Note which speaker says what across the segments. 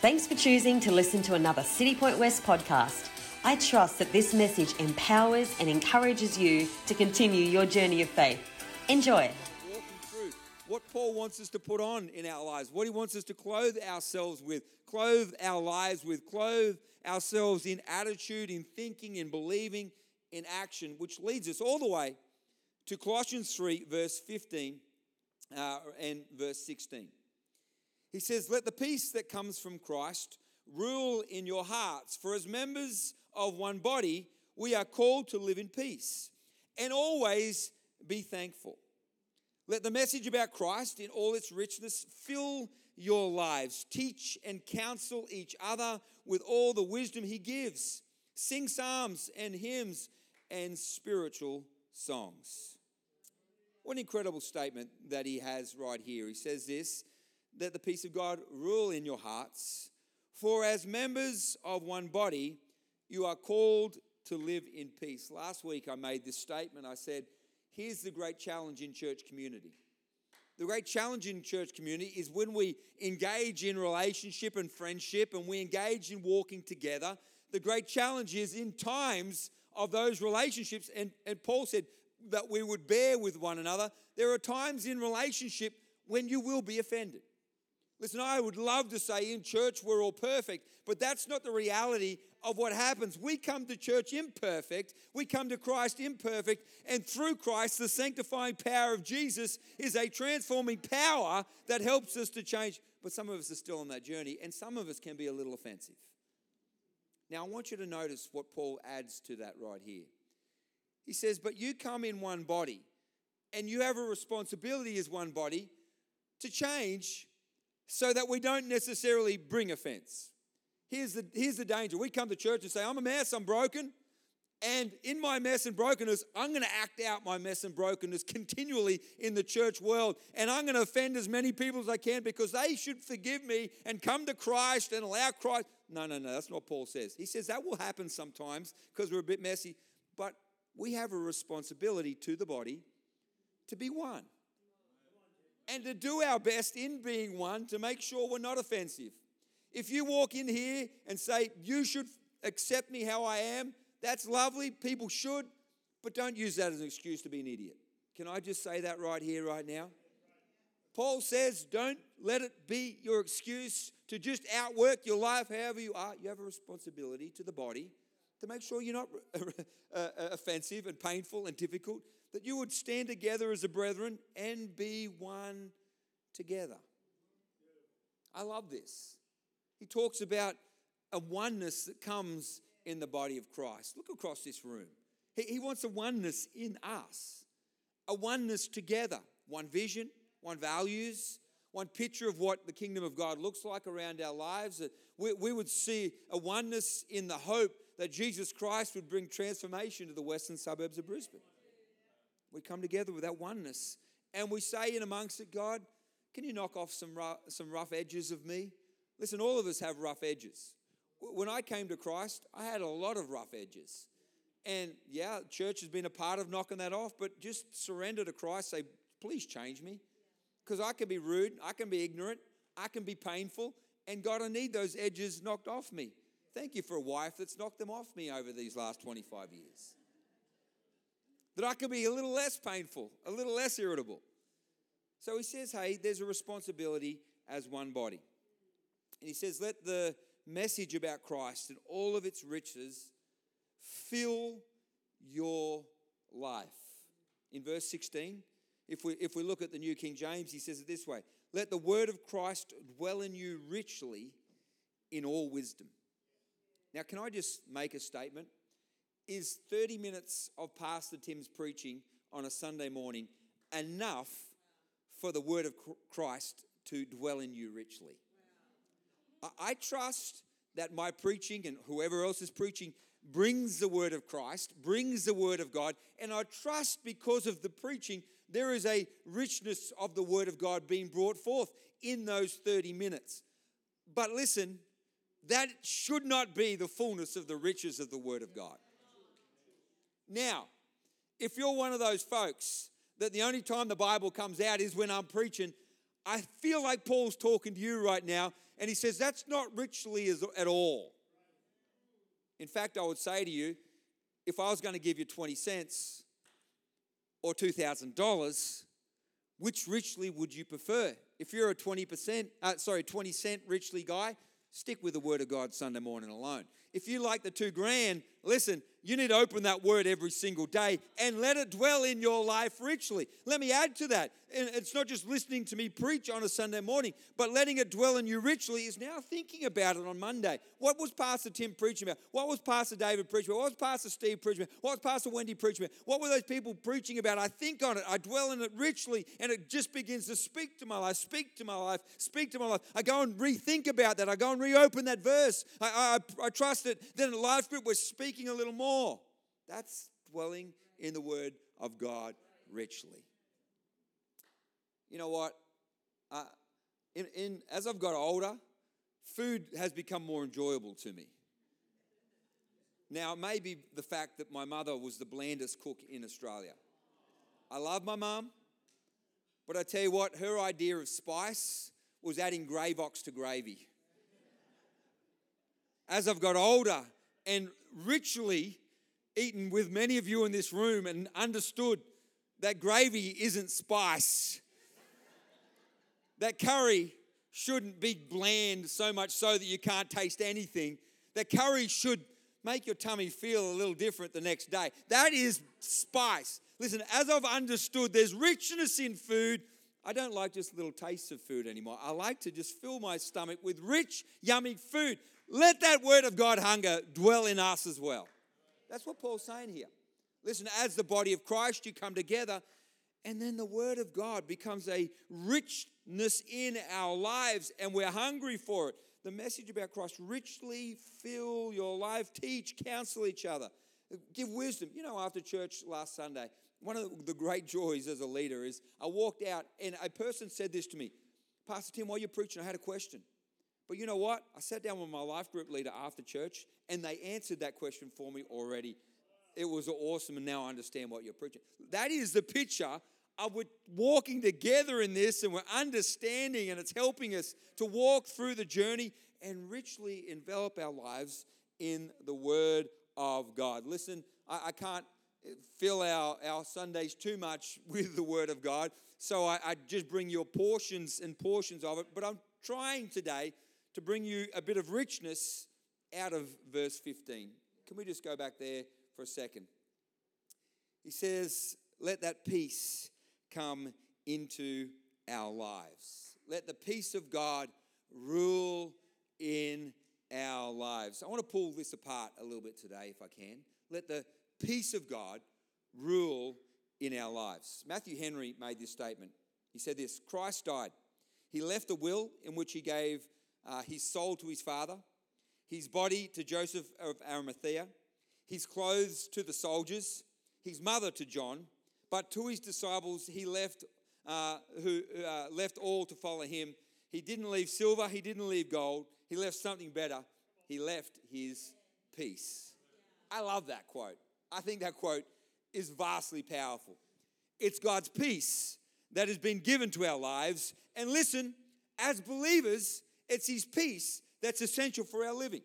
Speaker 1: Thanks for choosing to listen to another City Point West podcast. I trust that this message empowers and encourages you to continue your journey of faith. Enjoy.
Speaker 2: Walking through what Paul wants us to put on in our lives, what he wants us to clothe ourselves with, clothe our lives with, clothe ourselves in attitude, in thinking, in believing, in action, which leads us all the way to Colossians 3, verse 15 uh, and verse 16. He says, Let the peace that comes from Christ rule in your hearts, for as members of one body, we are called to live in peace and always be thankful. Let the message about Christ in all its richness fill your lives. Teach and counsel each other with all the wisdom He gives. Sing psalms and hymns and spiritual songs. What an incredible statement that he has right here. He says this that the peace of God rule in your hearts. For as members of one body, you are called to live in peace. Last week I made this statement. I said, Here's the great challenge in church community. The great challenge in church community is when we engage in relationship and friendship and we engage in walking together. The great challenge is in times of those relationships, and, and Paul said that we would bear with one another. There are times in relationship when you will be offended. Listen, I would love to say in church we're all perfect, but that's not the reality of what happens. We come to church imperfect, we come to Christ imperfect, and through Christ, the sanctifying power of Jesus is a transforming power that helps us to change. But some of us are still on that journey, and some of us can be a little offensive. Now, I want you to notice what Paul adds to that right here. He says, But you come in one body, and you have a responsibility as one body to change so that we don't necessarily bring offense. Here's the, here's the danger. We come to church and say, I'm a mess, I'm broken. And in my mess and brokenness, I'm going to act out my mess and brokenness continually in the church world. And I'm going to offend as many people as I can because they should forgive me and come to Christ and allow Christ. No, no, no, that's not what Paul says. He says that will happen sometimes because we're a bit messy. But we have a responsibility to the body to be one and to do our best in being one to make sure we're not offensive. If you walk in here and say, You should accept me how I am, that's lovely. People should, but don't use that as an excuse to be an idiot. Can I just say that right here, right now? Paul says, Don't let it be your excuse to just outwork your life however you are. You have a responsibility to the body to make sure you're not uh, offensive and painful and difficult that you would stand together as a brethren and be one together. I love this. He talks about a oneness that comes in the body of Christ. Look across this room. He, he wants a oneness in us, a oneness together, one vision, one values, one picture of what the kingdom of God looks like around our lives. We, we would see a oneness in the hope that Jesus Christ would bring transformation to the western suburbs of Brisbane. We come together with that oneness and we say in amongst it, God, can you knock off some rough, some rough edges of me? Listen, all of us have rough edges. When I came to Christ, I had a lot of rough edges. And yeah, church has been a part of knocking that off, but just surrender to Christ, say, please change me. Because I can be rude, I can be ignorant, I can be painful, and God, I need those edges knocked off me. Thank you for a wife that's knocked them off me over these last 25 years that I could be a little less painful, a little less irritable. So he says, hey, there's a responsibility as one body. And he says, let the message about Christ and all of its riches fill your life. In verse 16, if we, if we look at the New King James, he says it this way Let the word of Christ dwell in you richly in all wisdom. Now, can I just make a statement? Is 30 minutes of Pastor Tim's preaching on a Sunday morning enough for the word of Christ to dwell in you richly? I trust that my preaching and whoever else is preaching brings the word of Christ, brings the word of God, and I trust because of the preaching, there is a richness of the word of God being brought forth in those 30 minutes. But listen, that should not be the fullness of the riches of the word of God. Now, if you're one of those folks that the only time the Bible comes out is when I'm preaching, I feel like Paul's talking to you right now, and he says that's not richly at all. In fact, I would say to you, if I was going to give you 20 cents or $2,000, which richly would you prefer? If you're a 20%, uh, sorry, 20 cent richly guy, stick with the Word of God Sunday morning alone. If you like the two grand, listen, you need to open that word every single day and let it dwell in your life richly. Let me add to that. It's not just listening to me preach on a Sunday morning, but letting it dwell in you richly is now thinking about it on Monday. What was Pastor Tim preaching about? What was Pastor David preaching about? What was Pastor Steve preaching about? What was Pastor Wendy preaching about? What were those people preaching about? I think on it, I dwell in it richly, and it just begins to speak to my life, speak to my life, speak to my life. I go and rethink about that. I go and reopen that verse. I, I, I trust that then in life group we're speaking a little more more. That's dwelling in the Word of God richly. You know what? Uh, in, in, as I've got older, food has become more enjoyable to me. Now, maybe the fact that my mother was the blandest cook in Australia. I love my mum, but I tell you what, her idea of spice was adding Gravox to gravy. As I've got older and richly eaten with many of you in this room and understood that gravy isn't spice. that curry shouldn't be bland so much so that you can't taste anything. That curry should make your tummy feel a little different the next day. That is spice. Listen, as I've understood, there's richness in food. I don't like just little tastes of food anymore. I like to just fill my stomach with rich, yummy food. Let that word of God hunger dwell in us as well. That's what Paul's saying here. Listen, as the body of Christ, you come together, and then the Word of God becomes a richness in our lives, and we're hungry for it. The message about Christ richly fill your life, teach, counsel each other, give wisdom. You know, after church last Sunday, one of the great joys as a leader is I walked out, and a person said this to me Pastor Tim, while you're preaching, I had a question. But you know what? I sat down with my life group leader after church and they answered that question for me already. It was awesome, and now I understand what you're preaching. That is the picture of we're walking together in this and we're understanding, and it's helping us to walk through the journey and richly envelop our lives in the Word of God. Listen, I, I can't fill our, our Sundays too much with the Word of God, so I, I just bring you portions and portions of it, but I'm trying today to bring you a bit of richness out of verse 15. Can we just go back there for a second? He says, Let that peace come into our lives. Let the peace of God rule in our lives. I want to pull this apart a little bit today, if I can. Let the peace of God rule in our lives. Matthew Henry made this statement. He said this Christ died. He left a will in which he gave uh, his soul to his father, his body to Joseph of Arimathea, his clothes to the soldiers, his mother to John, but to his disciples he left, uh, who uh, left all to follow him. He didn't leave silver, he didn't leave gold, he left something better. He left his peace. I love that quote. I think that quote is vastly powerful. It's God's peace that has been given to our lives. And listen, as believers, it's His peace that's essential for our living.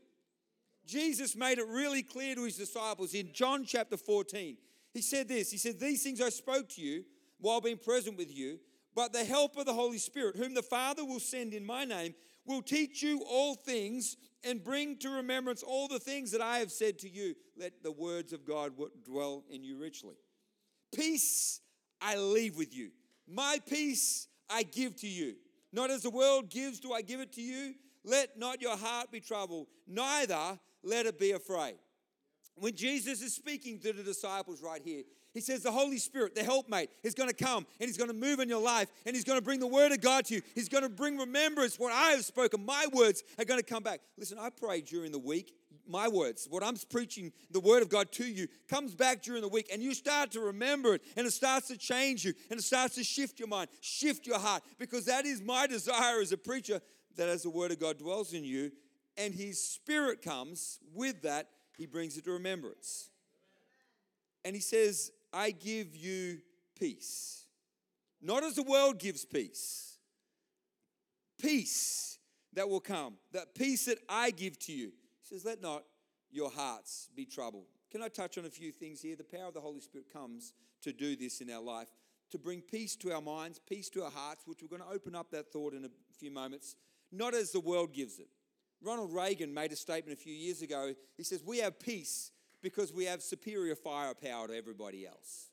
Speaker 2: Jesus made it really clear to His disciples in John chapter 14. He said this He said, These things I spoke to you while being present with you, but the help of the Holy Spirit, whom the Father will send in my name, will teach you all things and bring to remembrance all the things that I have said to you. Let the words of God dwell in you richly. Peace I leave with you, my peace I give to you. Not as the world gives, do I give it to you. Let not your heart be troubled, neither let it be afraid. When Jesus is speaking to the disciples right here, he says the Holy Spirit, the helpmate, is going to come and he's going to move in your life and he's going to bring the word of God to you. He's going to bring remembrance what I have spoken. My words are going to come back. Listen, I pray during the week, my words, what I'm preaching, the word of God to you, comes back during the week and you start to remember it and it starts to change you and it starts to shift your mind, shift your heart, because that is my desire as a preacher that as the word of God dwells in you and his spirit comes with that, he brings it to remembrance. And he says, I give you peace. Not as the world gives peace, peace that will come, that peace that I give to you. He says, Let not your hearts be troubled. Can I touch on a few things here? The power of the Holy Spirit comes to do this in our life, to bring peace to our minds, peace to our hearts, which we're going to open up that thought in a few moments, not as the world gives it. Ronald Reagan made a statement a few years ago. He says, We have peace because we have superior firepower to everybody else.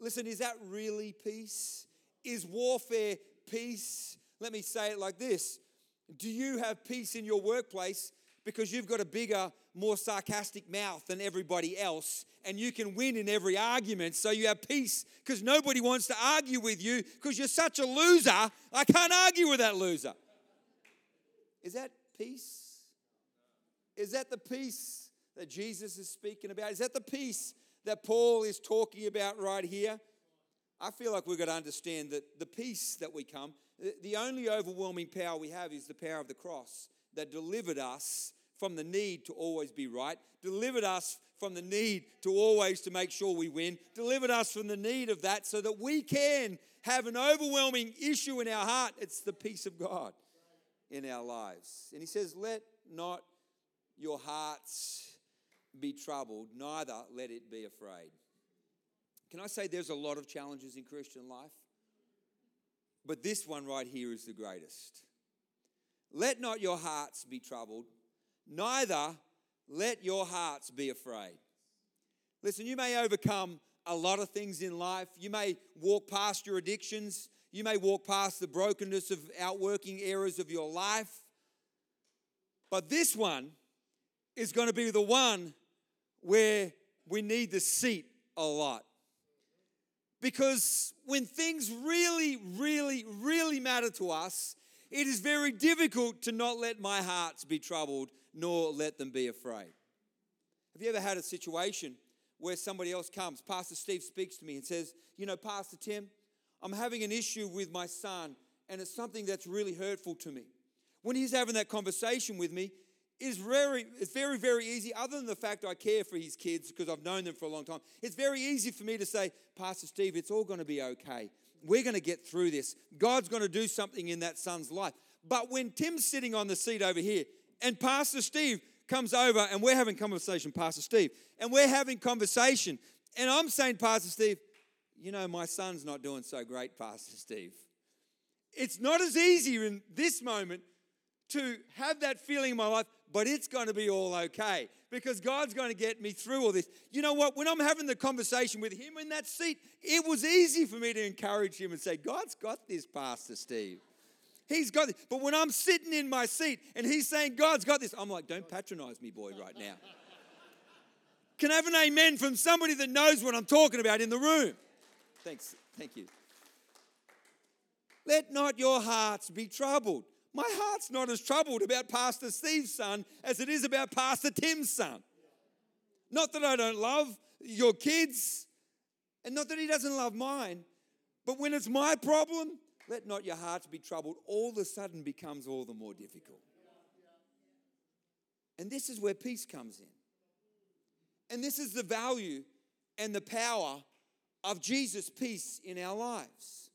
Speaker 2: Listen, is that really peace? Is warfare peace? Let me say it like this Do you have peace in your workplace because you've got a bigger, more sarcastic mouth than everybody else and you can win in every argument? So you have peace because nobody wants to argue with you because you're such a loser. I can't argue with that loser. Is that peace? Is that the peace that Jesus is speaking about? Is that the peace that Paul is talking about right here? I feel like we've got to understand that the peace that we come, the only overwhelming power we have is the power of the cross that delivered us from the need to always be right, delivered us from the need to always to make sure we win, delivered us from the need of that so that we can have an overwhelming issue in our heart. It's the peace of God in our lives. And he says, Let not your hearts be troubled, neither let it be afraid. Can I say there's a lot of challenges in Christian life? But this one right here is the greatest. Let not your hearts be troubled, neither let your hearts be afraid. Listen, you may overcome a lot of things in life. You may walk past your addictions. You may walk past the brokenness of outworking areas of your life. But this one is going to be the one where we need the seat a lot. Because when things really, really, really matter to us, it is very difficult to not let my hearts be troubled, nor let them be afraid. Have you ever had a situation where somebody else comes? Pastor Steve speaks to me and says, You know, Pastor Tim, I'm having an issue with my son, and it's something that's really hurtful to me. When he's having that conversation with me, it's very, it's very, very easy, other than the fact I care for his kids because I've known them for a long time, it's very easy for me to say, Pastor Steve, it's all going to be okay. We're going to get through this. God's going to do something in that son's life. But when Tim's sitting on the seat over here and Pastor Steve comes over and we're having conversation, Pastor Steve, and we're having conversation, and I'm saying, Pastor Steve, you know, my son's not doing so great, Pastor Steve. It's not as easy in this moment to have that feeling in my life but it's going to be all okay because God's going to get me through all this. You know what? When I'm having the conversation with him in that seat, it was easy for me to encourage him and say, God's got this, Pastor Steve. He's got this. But when I'm sitting in my seat and he's saying, God's got this, I'm like, don't patronize me, boy, right now. Can I have an amen from somebody that knows what I'm talking about in the room? Thanks. Thank you. Let not your hearts be troubled. My heart's not as troubled about Pastor Steve's son as it is about Pastor Tim's son. Not that I don't love your kids, and not that he doesn't love mine, but when it's my problem, let not your hearts be troubled. All of a sudden becomes all the more difficult. And this is where peace comes in. And this is the value and the power of Jesus' peace in our lives.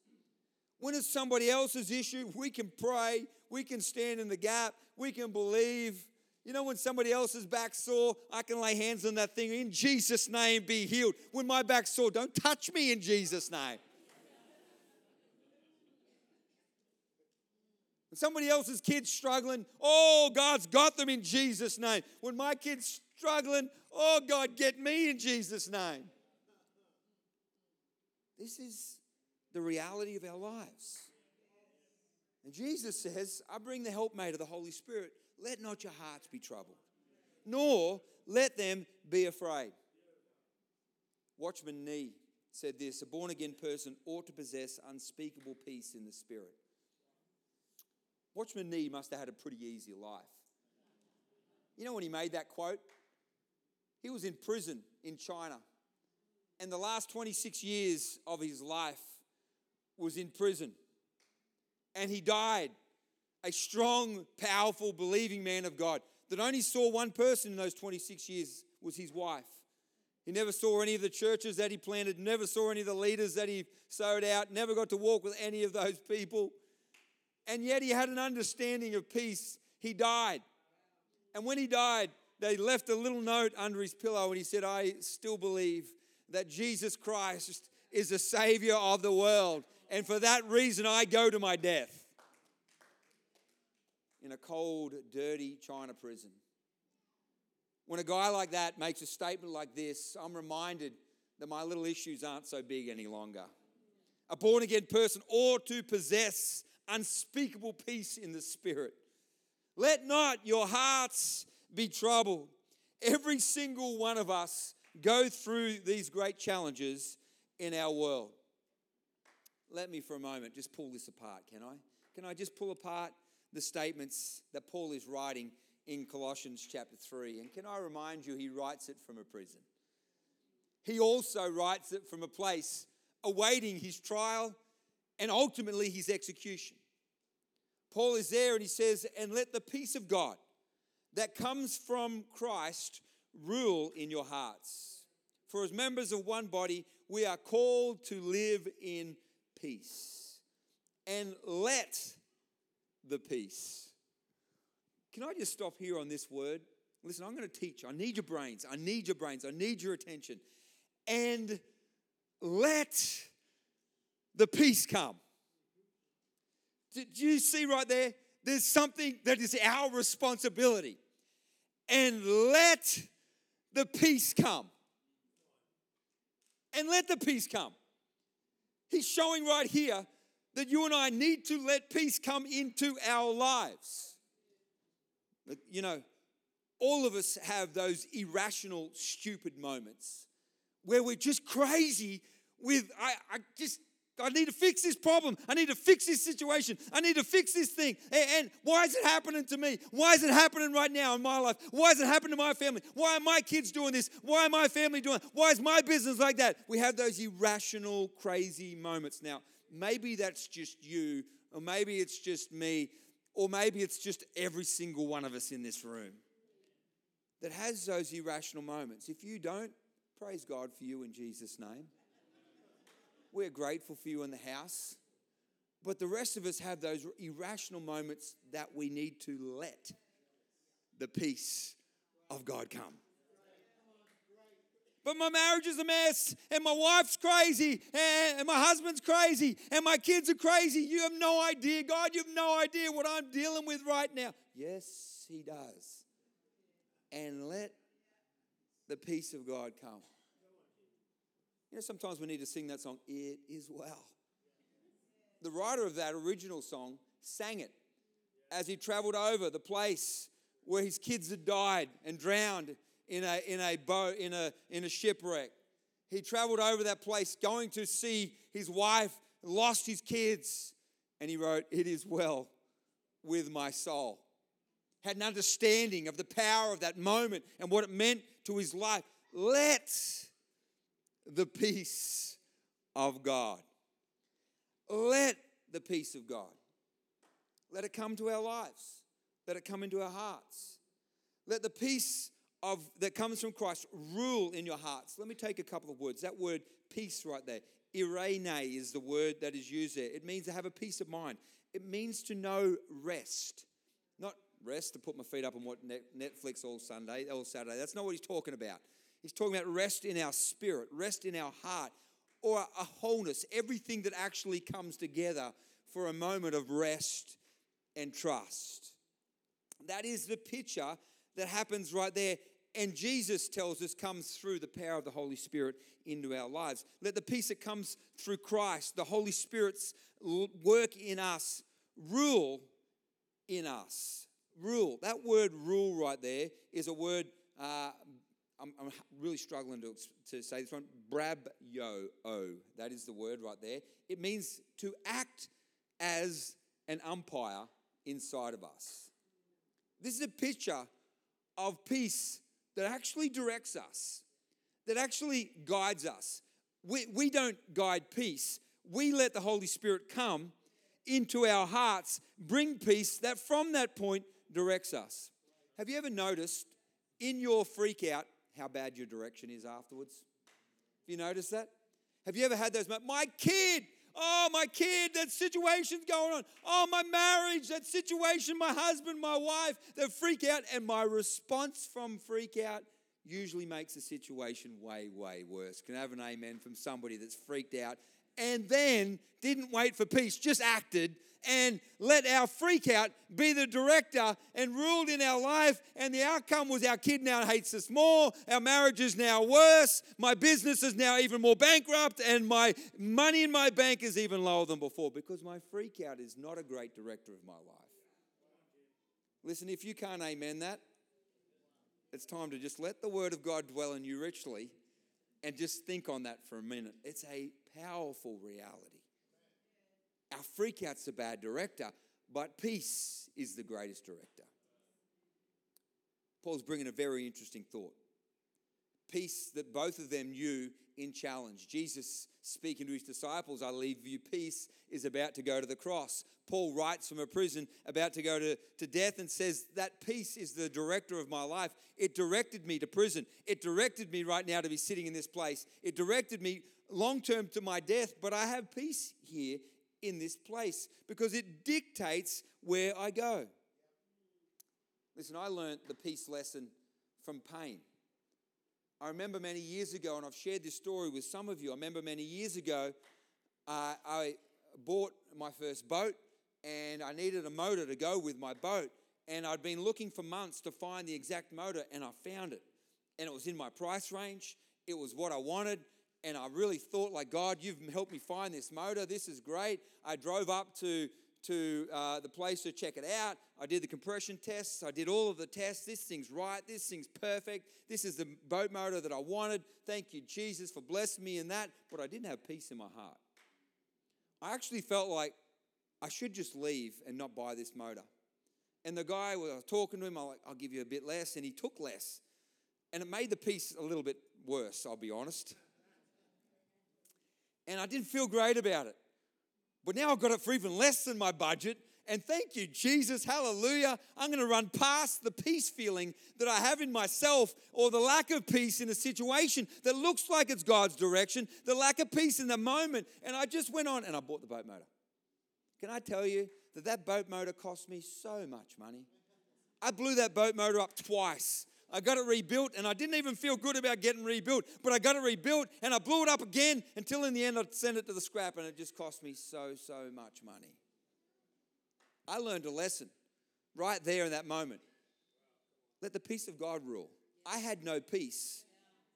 Speaker 2: When it's somebody else's issue, we can pray, we can stand in the gap, we can believe. You know, when somebody else's back sore, I can lay hands on that thing in Jesus' name, be healed. When my back's sore, don't touch me in Jesus' name. Somebody else's kid's struggling, oh, God's got them in Jesus' name. When my kid's struggling, oh, God, get me in Jesus' name. This is the reality of our lives. And Jesus says, I bring the helpmate of the Holy Spirit. Let not your hearts be troubled, nor let them be afraid. Watchman Nee said this A born again person ought to possess unspeakable peace in the spirit. Watchman Nee must have had a pretty easy life. You know when he made that quote? He was in prison in China. And the last 26 years of his life was in prison and he died. A strong, powerful, believing man of God that only saw one person in those 26 years was his wife. He never saw any of the churches that he planted, never saw any of the leaders that he sowed out, never got to walk with any of those people. And yet he had an understanding of peace. He died. And when he died, they left a little note under his pillow and he said, I still believe that Jesus Christ is the Savior of the world. And for that reason, I go to my death in a cold, dirty China prison. When a guy like that makes a statement like this, I'm reminded that my little issues aren't so big any longer. A born again person ought to possess unspeakable peace in the spirit. Let not your hearts be troubled. Every single one of us go through these great challenges in our world. Let me for a moment just pull this apart, can I? Can I just pull apart the statements that Paul is writing in Colossians chapter 3? And can I remind you, he writes it from a prison. He also writes it from a place awaiting his trial and ultimately his execution. Paul is there and he says, And let the peace of God that comes from Christ rule in your hearts. For as members of one body, we are called to live in peace. And let the peace. Can I just stop here on this word? Listen, I'm going to teach. I need your brains. I need your brains. I need your attention. And let the peace come. Did you see right there? There's something that is our responsibility. And let the peace come. And let the peace come. He's showing right here that you and I need to let peace come into our lives. You know, all of us have those irrational, stupid moments where we're just crazy with, I, I just, I need to fix this problem. I need to fix this situation. I need to fix this thing. And, and, why is it happening to me? Why is it happening right now in my life? Why is it happening to my family? Why are my kids doing this? Why are my family doing? Why is my business like that? We have those irrational, crazy moments. Now, maybe that's just you, or maybe it's just me, or maybe it's just every single one of us in this room that has those irrational moments. If you don't, praise God for you in Jesus' name. We're grateful for you in the house. But the rest of us have those irrational moments that we need to let the peace of God come. But my marriage is a mess, and my wife's crazy, and my husband's crazy, and my kids are crazy. You have no idea, God, you have no idea what I'm dealing with right now. Yes, He does. And let the peace of God come. You know, sometimes we need to sing that song, It Is Well. The writer of that original song sang it as he traveled over the place where his kids had died and drowned in a, in a boat, in a, in a shipwreck. He traveled over that place going to see his wife, lost his kids, and he wrote, It is well with my soul. Had an understanding of the power of that moment and what it meant to his life. Let the peace of God. Let the peace of God. Let it come to our lives. Let it come into our hearts. Let the peace of that comes from Christ rule in your hearts. Let me take a couple of words. That word peace right there. Eirene is the word that is used there. It means to have a peace of mind. It means to know rest. Not rest to put my feet up and watch Netflix all Sunday, all Saturday. That's not what he's talking about. He's talking about rest in our spirit, rest in our heart, or a wholeness, everything that actually comes together for a moment of rest and trust. That is the picture that happens right there. And Jesus tells us comes through the power of the Holy Spirit into our lives. Let the peace that comes through Christ, the Holy Spirit's work in us, rule in us. Rule. That word rule right there is a word uh, I'm, I'm really struggling to, to say this one. Brab-yo-o. That is the word right there. It means to act as an umpire inside of us. This is a picture of peace that actually directs us, that actually guides us. We, we don't guide peace, we let the Holy Spirit come into our hearts, bring peace that from that point directs us. Have you ever noticed in your freak out how bad your direction is afterwards? Have you noticed that? Have you ever had those moments? My kid, Oh, my kid, that situation's going on. Oh, my marriage, that situation, my husband, my wife, they freak out. And my response from freak out usually makes the situation way, way worse. Can I have an amen from somebody that's freaked out and then didn't wait for peace, just acted and let our freak out be the director and ruled in our life. And the outcome was our kid now hates us more, our marriage is now worse, my business is now even more bankrupt, and my money in my bank is even lower than before because my freak out is not a great director of my life. Listen, if you can't amen that, it's time to just let the word of God dwell in you richly and just think on that for a minute. It's a powerful reality. Our freak out's a bad director, but peace is the greatest director. Paul's bringing a very interesting thought. Peace that both of them knew in challenge. Jesus speaking to his disciples, I leave you peace, is about to go to the cross. Paul writes from a prison about to go to, to death and says, That peace is the director of my life. It directed me to prison. It directed me right now to be sitting in this place. It directed me long term to my death, but I have peace here in this place because it dictates where I go. Listen, I learned the peace lesson from pain. I remember many years ago, and I've shared this story with some of you. I remember many years ago, uh, I bought my first boat and I needed a motor to go with my boat. And I'd been looking for months to find the exact motor, and I found it. And it was in my price range, it was what I wanted. And I really thought, like, God, you've helped me find this motor. This is great. I drove up to to uh, the place to check it out. I did the compression tests. I did all of the tests. This thing's right. This thing's perfect. This is the boat motor that I wanted. Thank you, Jesus, for blessing me in that. But I didn't have peace in my heart. I actually felt like I should just leave and not buy this motor. And the guy, I was talking to him, I'm like, I'll give you a bit less. And he took less. And it made the peace a little bit worse, I'll be honest. And I didn't feel great about it. But now I've got it for even less than my budget. And thank you, Jesus. Hallelujah. I'm going to run past the peace feeling that I have in myself or the lack of peace in a situation that looks like it's God's direction, the lack of peace in the moment. And I just went on and I bought the boat motor. Can I tell you that that boat motor cost me so much money? I blew that boat motor up twice. I got it rebuilt and I didn't even feel good about getting rebuilt, but I got it rebuilt and I blew it up again until in the end I sent it to the scrap and it just cost me so, so much money. I learned a lesson right there in that moment. Let the peace of God rule. I had no peace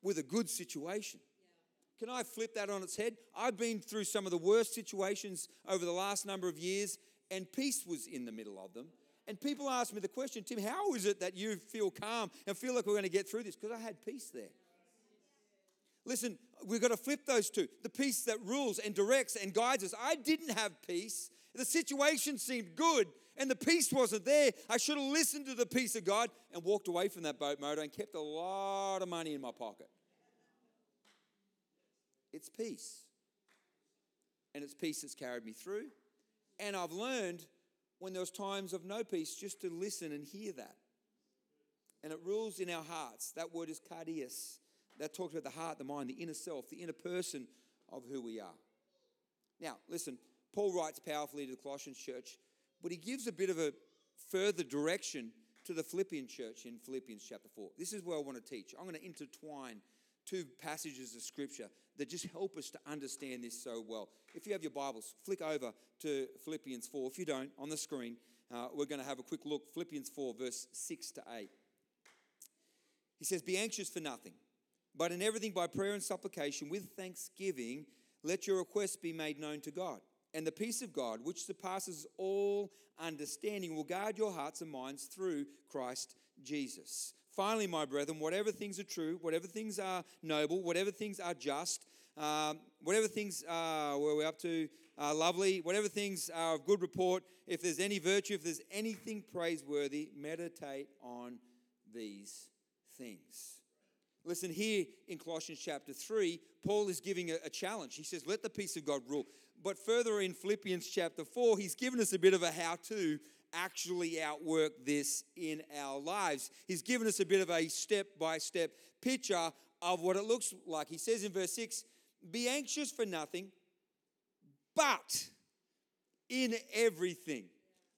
Speaker 2: with a good situation. Can I flip that on its head? I've been through some of the worst situations over the last number of years, and peace was in the middle of them. And people ask me the question, Tim, how is it that you feel calm and feel like we're going to get through this? Because I had peace there. Listen, we've got to flip those two the peace that rules and directs and guides us. I didn't have peace. The situation seemed good and the peace wasn't there. I should have listened to the peace of God and walked away from that boat motor and kept a lot of money in my pocket. It's peace. And it's peace that's carried me through. And I've learned when there was times of no peace, just to listen and hear that. And it rules in our hearts. That word is cardias. That talks about the heart, the mind, the inner self, the inner person of who we are. Now, listen, Paul writes powerfully to the Colossians church, but he gives a bit of a further direction to the Philippian church in Philippians chapter 4. This is where I want to teach. I'm going to intertwine two passages of scripture that just help us to understand this so well. If you have your Bibles, flick over to Philippians 4. If you don't, on the screen, uh, we're going to have a quick look. Philippians 4, verse 6 to 8. He says, Be anxious for nothing, but in everything by prayer and supplication with thanksgiving, let your requests be made known to God. And the peace of God, which surpasses all understanding, will guard your hearts and minds through Christ Jesus. Finally, my brethren, whatever things are true, whatever things are noble, whatever things are just, um, whatever things are, where we're up to, uh, lovely, whatever things are of good report, if there's any virtue, if there's anything praiseworthy, meditate on these things. Listen, here in Colossians chapter 3, Paul is giving a, a, challenge. He says, Let the peace of God rule. But further in Philippians chapter 4, he's given us a bit of a how to actually outwork this in our lives. He's given us a bit of a step by step picture of what it looks like. He says in verse 6 Be anxious for nothing, but in everything.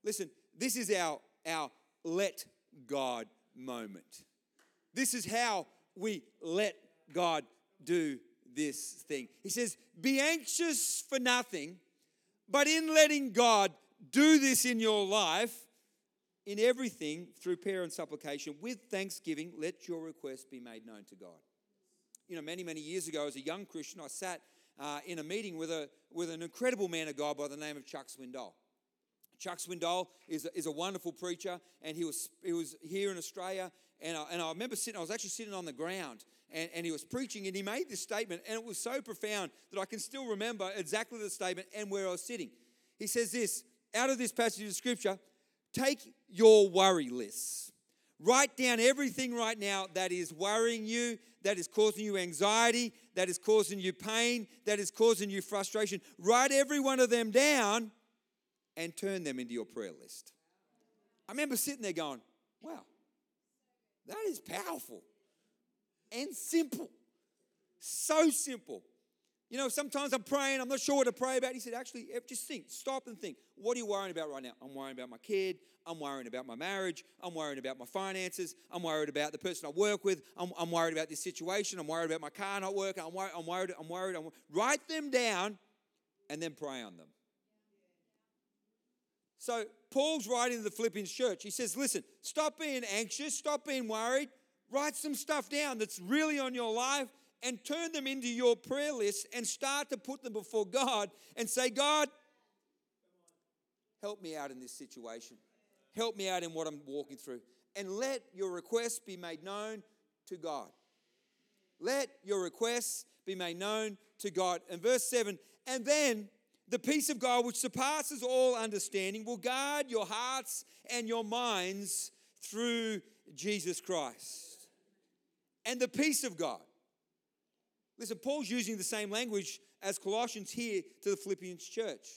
Speaker 2: Listen, this is our, our let God moment. This is how we let God do this thing. He says, Be anxious for nothing, but in letting God do this in your life, in everything, through prayer and supplication, with thanksgiving, let your requests be made known to God. You know, many, many years ago, as a young Christian, I sat uh, in a meeting with, a, with an incredible man of God by the name of Chuck Swindoll. Chuck Swindoll is a, is a wonderful preacher, and he was, he was here in Australia. And I, and I remember sitting, I was actually sitting on the ground, and, and he was preaching, and he made this statement, and it was so profound that I can still remember exactly the statement and where I was sitting. He says this out of this passage of scripture take your worry lists. Write down everything right now that is worrying you, that is causing you anxiety, that is causing you pain, that is causing you frustration. Write every one of them down and turn them into your prayer list. I remember sitting there going, wow, that is powerful and simple. So simple. You know, sometimes I'm praying, I'm not sure what to pray about. He said, actually, just think, stop and think. What are you worrying about right now? I'm worrying about my kid. I'm worrying about my marriage. I'm worrying about my finances. I'm worried about the person I work with. I'm, I'm worried about this situation. I'm worried about my car not working. I'm worried. I'm worried. I'm worried. I'm worried. Write them down and then pray on them. So Paul's writing to the Philippians church. He says, listen, stop being anxious, stop being worried. Write some stuff down that's really on your life and turn them into your prayer list and start to put them before God and say, God, help me out in this situation. Help me out in what I'm walking through. And let your requests be made known to God. Let your requests be made known to God. And verse 7 and then the peace of God, which surpasses all understanding, will guard your hearts and your minds through Jesus Christ. And the peace of God. Listen, Paul's using the same language as Colossians here to the Philippians church.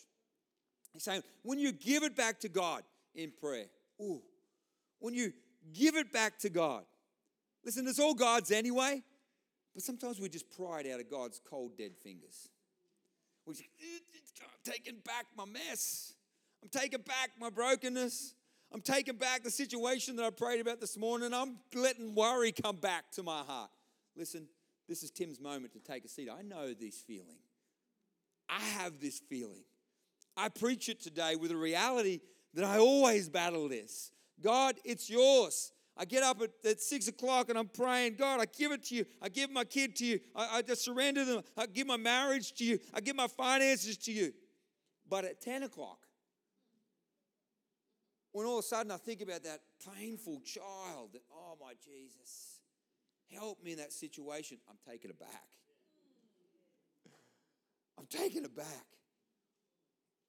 Speaker 2: He's saying, when you give it back to God in prayer, ooh, when you give it back to God, listen, it's all God's anyway, but sometimes we just pry it out of God's cold, dead fingers. We say, I'm taking back my mess. I'm taking back my brokenness. I'm taking back the situation that I prayed about this morning. I'm letting worry come back to my heart. Listen, this is Tim's moment to take a seat. I know this feeling. I have this feeling. I preach it today with a reality that I always battle this. God, it's yours. I get up at, at, six o'clock and I'm praying, God, I give it to you. I give my kid to you. I, I just surrender them. I give my marriage to you. I give my finances to you. But at 10 o'clock, when all of a sudden I think about that painful child, that, oh my Jesus, help me in that situation, I'm taking it back. I'm taking it back.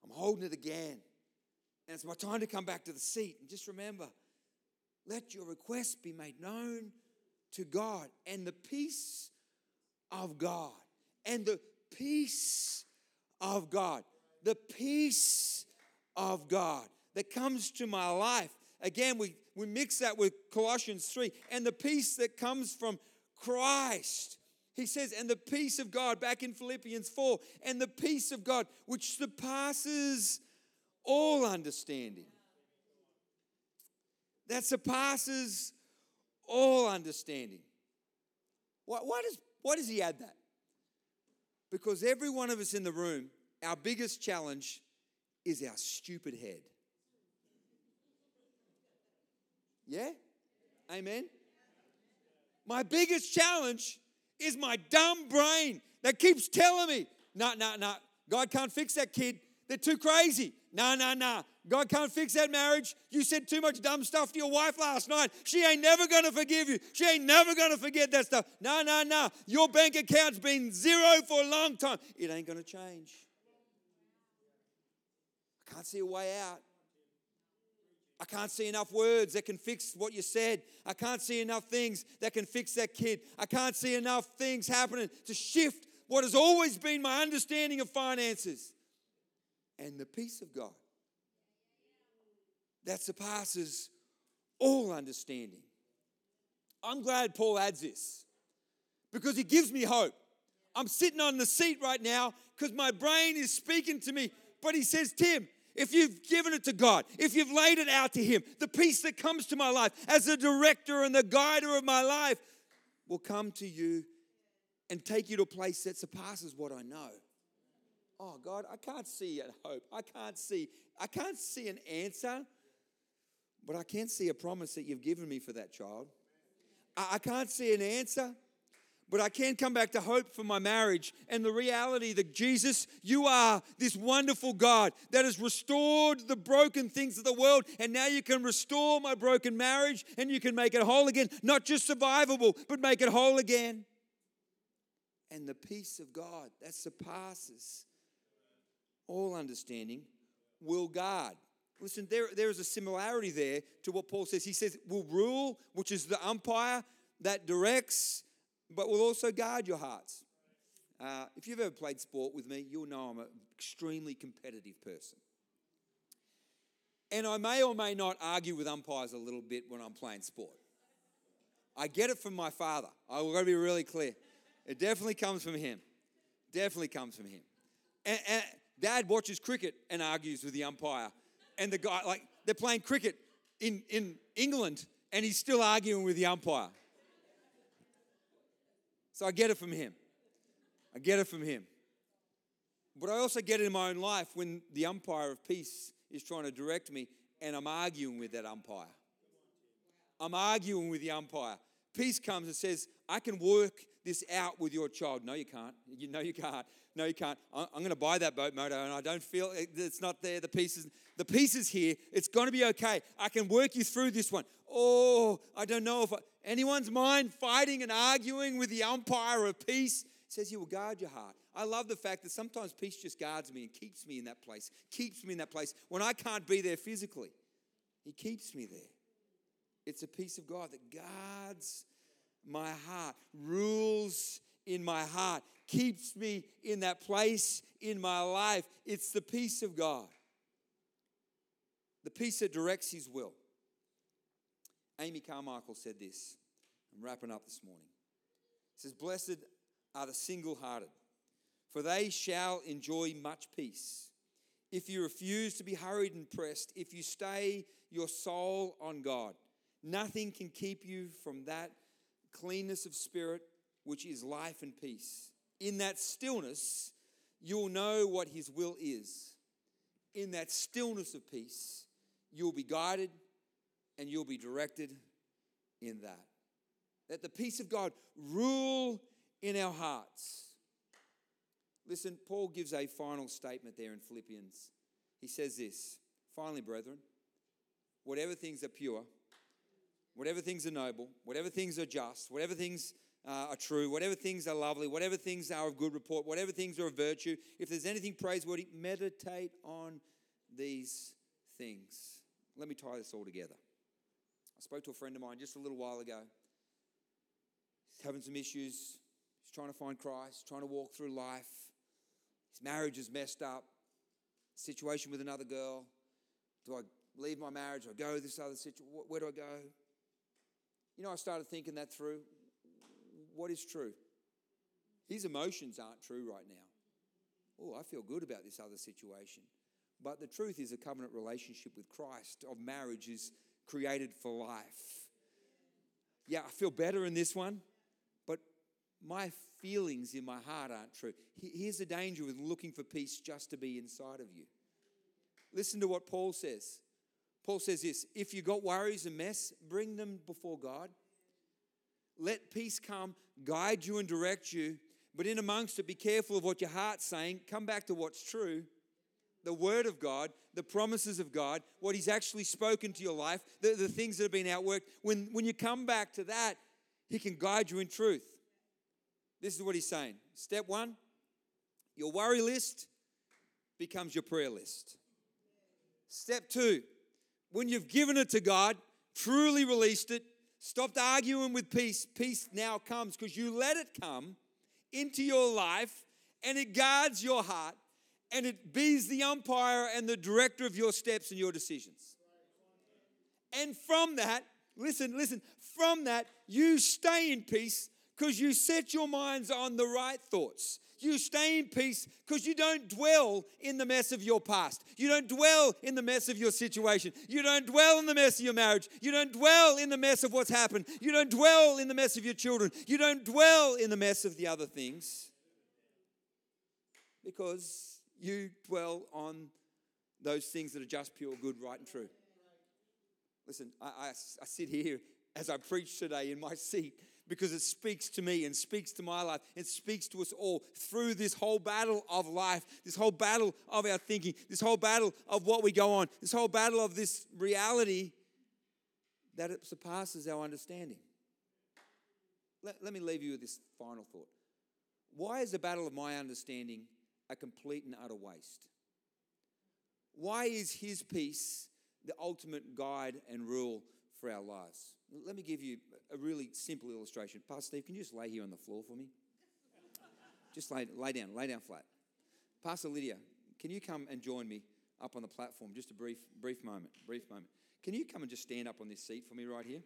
Speaker 2: I'm holding it again. And it's my time to come back to the seat. And just remember, let your request be made known to God. And the peace of God, and the peace of God, the peace of God that comes to my life. Again, we, we mix that with Colossians 3 and the peace that comes from Christ. He says, and the peace of God, back in Philippians 4, and the peace of God, which surpasses all understanding that surpasses all understanding. Why, why, does, why does he add that? Because every one of us in the room, our biggest challenge is our stupid head. Yeah? Amen? My biggest challenge is my dumb brain that keeps telling me, no, no, no, God can't fix that kid. They're too crazy. No, no, no. God can't fix that marriage. You said too much dumb stuff to your wife last night. She ain't never going to forgive you. She ain't never going to forget that stuff. No, no, no. Your bank account's been zero for a long time. It ain't going to change. I can't see a way out. I can't see enough words that can fix what you said. I can't see enough things that can fix that kid. I can't see enough things happening to shift what has always been my understanding of finances. And the peace of God that surpasses all understanding. I'm glad Paul adds this because it gives me hope. I'm sitting on the seat right now because my brain is speaking to me. But he says, Tim, if you've given it to God, if you've laid it out to Him, the peace that comes to my life as the director and the guider of my life will come to you and take you to a place that surpasses what I know. Oh God, I can't see a hope. I can't see, I can't see an answer, but I can see a promise that you've given me for that child. I, I can't see an answer, but I can come back to hope for my marriage and the reality that Jesus, you are this wonderful God that has restored the broken things of the world, and now you can restore my broken marriage and you can make it whole again. Not just survivable, but make it whole again. And the peace of God that surpasses all understanding will guard. Listen, there, there is a similarity there to what Paul says. He says, will rule, which is the umpire that directs but will also guard your hearts. Uh, if you've ever played sport with me, you'll know I'm an extremely competitive person. And I may or may not argue with umpires a little bit when I'm playing sport. I get it from my father. I will to be really clear. It definitely comes from him. Definitely comes from him. And, and dad watches cricket and argues with the umpire. And the guy, like, they're playing cricket in, in England and he's still arguing with the umpire. So I get it from him. I get it from him. But I also get it in my own life when the umpire of peace is trying to direct me and I'm arguing with that umpire. I'm arguing with the umpire. Peace comes and says, I can work this out with your child. No, you can't. You know you can't. No, you can't. I'm going to buy that boat motor and I don't feel it's not there. The pieces, the pieces here. It's going to be okay. I can work you through this one. Oh, I don't know if I, anyone's mind fighting and arguing with the umpire of peace says he will guard your heart. I love the fact that sometimes peace just guards me and keeps me in that place, keeps me in that place when I can't be there physically. He keeps me there. It's a peace of God that guards my heart, rules in my heart, keeps me in that place in my life. It's the peace of God, the peace that directs His will. Amy Carmichael said this. I'm wrapping up this morning. It says, Blessed are the single hearted, for they shall enjoy much peace. If you refuse to be hurried and pressed, if you stay your soul on God, nothing can keep you from that cleanness of spirit, which is life and peace. In that stillness, you'll know what His will is. In that stillness of peace, you'll be guided and you'll be directed in that. That the peace of God rule in our hearts. Listen, Paul gives a final statement there in Philippians. He says this Finally, brethren, whatever things are pure, whatever things are noble, whatever things are just, whatever things uh, are true, whatever things are lovely, whatever things are of good report, whatever things are of virtue, if there's anything praiseworthy, meditate on these things. Let me tie this all together. I spoke to a friend of mine just a little while ago. He's having some issues. He's trying to find Christ, trying to walk through life. His marriage is messed up. Situation with another girl. Do I leave my marriage? Do I go this other situation? Where do I go? You know, I started thinking that through. What is true? His emotions aren't true right now. Oh, I feel good about this other situation. But the truth is, a covenant relationship with Christ of marriage is created for life. Yeah, I feel better in this one, but my feelings in my heart aren't true. Here's the danger with looking for peace just to be inside of you. Listen to what Paul says. Paul says this if you've got worries and mess, bring them before God. Let peace come, guide you and direct you. But in amongst it, be careful of what your heart's saying. Come back to what's true the Word of God, the promises of God, what He's actually spoken to your life, the, the things that have been outworked, when, when you come back to that, He can guide you in truth. This is what He's saying. Step one, your worry list becomes your prayer list. Step two, when you've given it to God, truly released it, stopped arguing with peace, peace now comes because you let it come into your life and it guards your heart and it be's the umpire and the director of your steps and your decisions. And from that, listen, listen, from that, you stay in peace because you set your minds on the right thoughts. You stay in peace because you don't dwell in the mess of your past. You don't dwell in the mess of your situation. You don't dwell in the mess of your marriage. You don't dwell in the mess of what's happened. You don't dwell in the mess of your children. You don't dwell in the mess of the other things because you dwell on those things that are just pure good, right, and true. Listen, I, I, I sit here as I preach today in my seat because it speaks to me and speaks to my life. It speaks to us all through this whole battle of life, this whole battle of our thinking, this whole battle of what we go on, this whole battle of this reality that it surpasses our understanding. Let, let me leave you with this final thought. Why is the battle of my understanding a complete and utter waste? Why is His peace the ultimate guide and rule for our lives? Let me give you a really simple illustration. Pastor Steve, can you just lay here on the floor for me? just lay, lay down, lay down flat. Pastor Lydia, can you come and join me up on the platform? Just a brief, brief moment, brief moment. Can you come and just stand up on this seat for me right here?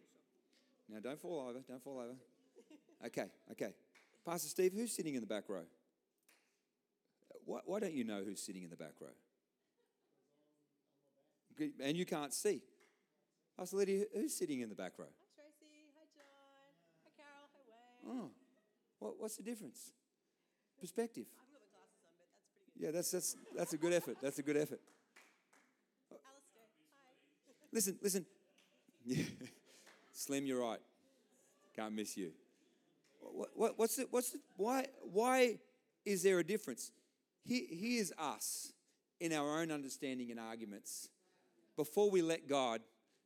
Speaker 2: Now, don't fall over, don't fall over. Okay, okay. Pastor Steve, who's sitting in the back row? Why, why don't you know who's sitting in the back row? And you can't see. I said, Lydia, who's sitting in the back row?
Speaker 3: Hi, Tracy. Hi, John. Hi, Carol. Hi, Wayne.
Speaker 2: Oh, what, what's the difference? Perspective.
Speaker 3: I've got my glasses on, but that's pretty good.
Speaker 2: Yeah, that's, that's, that's a good effort. That's a good effort.
Speaker 3: Alistair. Hi.
Speaker 2: Listen, listen. Yeah. Slim, you're right. Can't miss you. What, what, what's the, what's the, why, why is there a difference? Here, here's us in our own understanding and arguments before we let God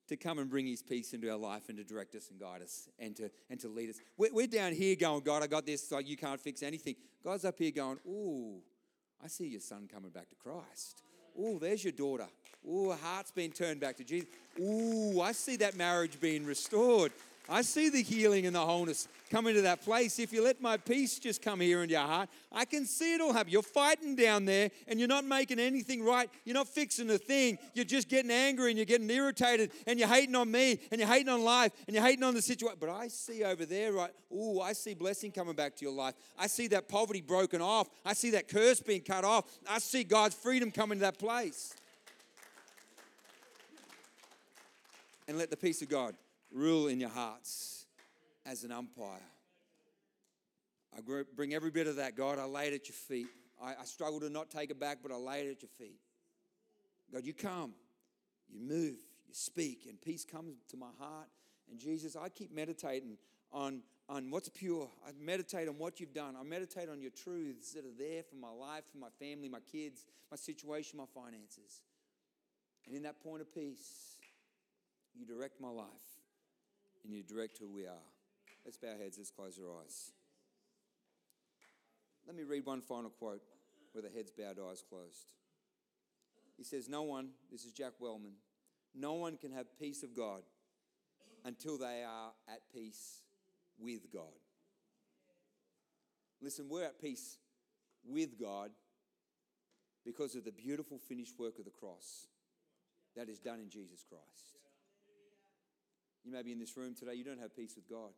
Speaker 2: to come and bring his peace into our life and to direct us and guide us and to, and to lead us. We're, we're down here going, God, I got this, like you can't fix anything. God's up here going, ooh, I see your son coming back to Christ. Ooh, there's your daughter. Ooh, her heart's been turned back to Jesus. Ooh, I see that marriage being restored. I see the healing and the wholeness coming to that place. If you let my peace just come here into your heart, I can see it all happen. You're fighting down there and you're not making anything right. You're not fixing a thing. You're just getting angry and you're getting irritated and you're hating on me and you're hating on life and you're hating on the situation. But I see over there, right? Ooh, I see blessing coming back to your life. I see that poverty broken off. I see that curse being cut off. I see God's freedom coming to that place. And let the peace of God rule in your hearts as an umpire. I bring every bit of that, God. I lay it at your feet. I, I struggle to not take it back, but I lay it at your feet. God, you come, you move, you speak, and peace comes to my heart. And Jesus, I keep meditating on, on what's pure. I meditate on what you've done. I meditate on your truths that are there for my life, for my family, my kids, my situation, my finances. And in that point of peace, you direct my life and you direct who we are. Let's bow our heads, let's close our eyes. Let me read one final quote with the heads bowed, eyes closed. He says, No one, this is Jack Wellman, no one can have peace of God until they are at peace with God. Listen, we're at peace with God because of the beautiful finished work of the cross that is done in Jesus Christ. You may be in this room today, you don't have peace with God.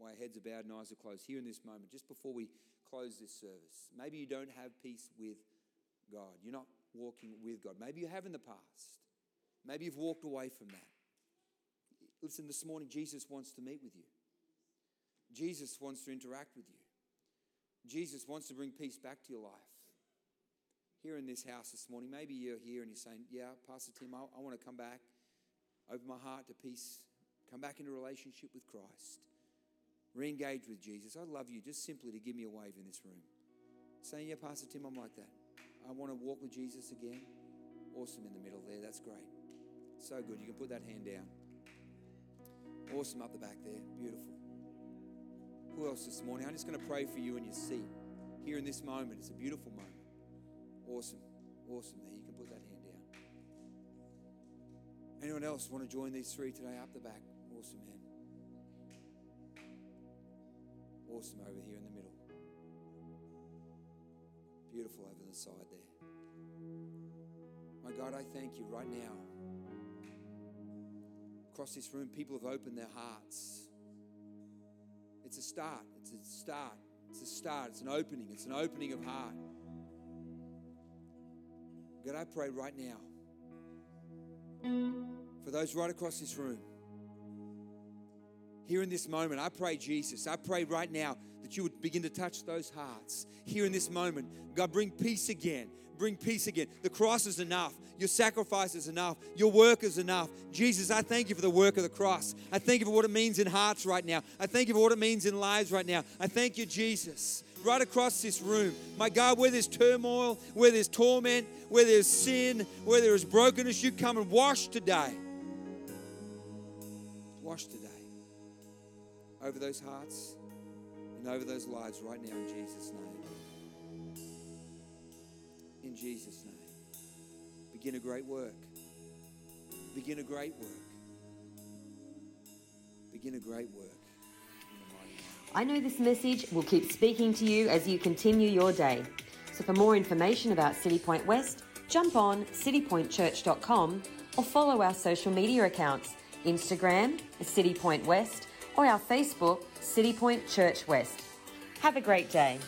Speaker 2: My heads are bowed and eyes are closed. Here in this moment, just before we close this service, maybe you don't have peace with God. You're not walking with God. Maybe you have in the past. Maybe you've walked away from that. Listen, this morning, Jesus wants to meet with you. Jesus wants to interact with you. Jesus wants to bring peace back to your life. Here in this house this morning, maybe you're here and you're saying, Yeah, Pastor Tim, I, I want to come back, open my heart to peace, come back into relationship with Christ, re engage with Jesus. I'd love you just simply to give me a wave in this room. Saying, Yeah, Pastor Tim, I'm like that. I want to walk with Jesus again. Awesome in the middle there. That's great. So good. You can put that hand down. Awesome up the back there. Beautiful. Who else this morning? I'm just going to pray for you in your seat here in this moment. It's a beautiful moment. Awesome. Awesome there. You can put that hand down. Anyone else want to join these three today? Up the back. Awesome, man. Awesome over here in the middle. Beautiful over the side there. My God, I thank you right now. Across this room, people have opened their hearts. It's a start. It's a start. It's a start. It's an opening. It's an opening of heart. God, I pray right now for those right across this room. Here in this moment, I pray, Jesus, I pray right now that you would begin to touch those hearts. Here in this moment, God, bring peace again. Bring peace again. The cross is enough. Your sacrifice is enough. Your work is enough. Jesus, I thank you for the work of the cross. I thank you for what it means in hearts right now. I thank you for what it means in lives right now. I thank you, Jesus right across this room. My God, where there's turmoil, where there's torment, where there's sin, where there is brokenness, you come and wash today. Wash today over those hearts and over those lives right now in Jesus' name. In Jesus' name. Begin a great work. Begin a great work. Begin a great work.
Speaker 1: I know this message will keep speaking to you as you continue your day. So for more information about City Point West, jump on citypointchurch.com or follow our social media accounts Instagram, City Point West, or our Facebook, City Point Church West. Have a great day.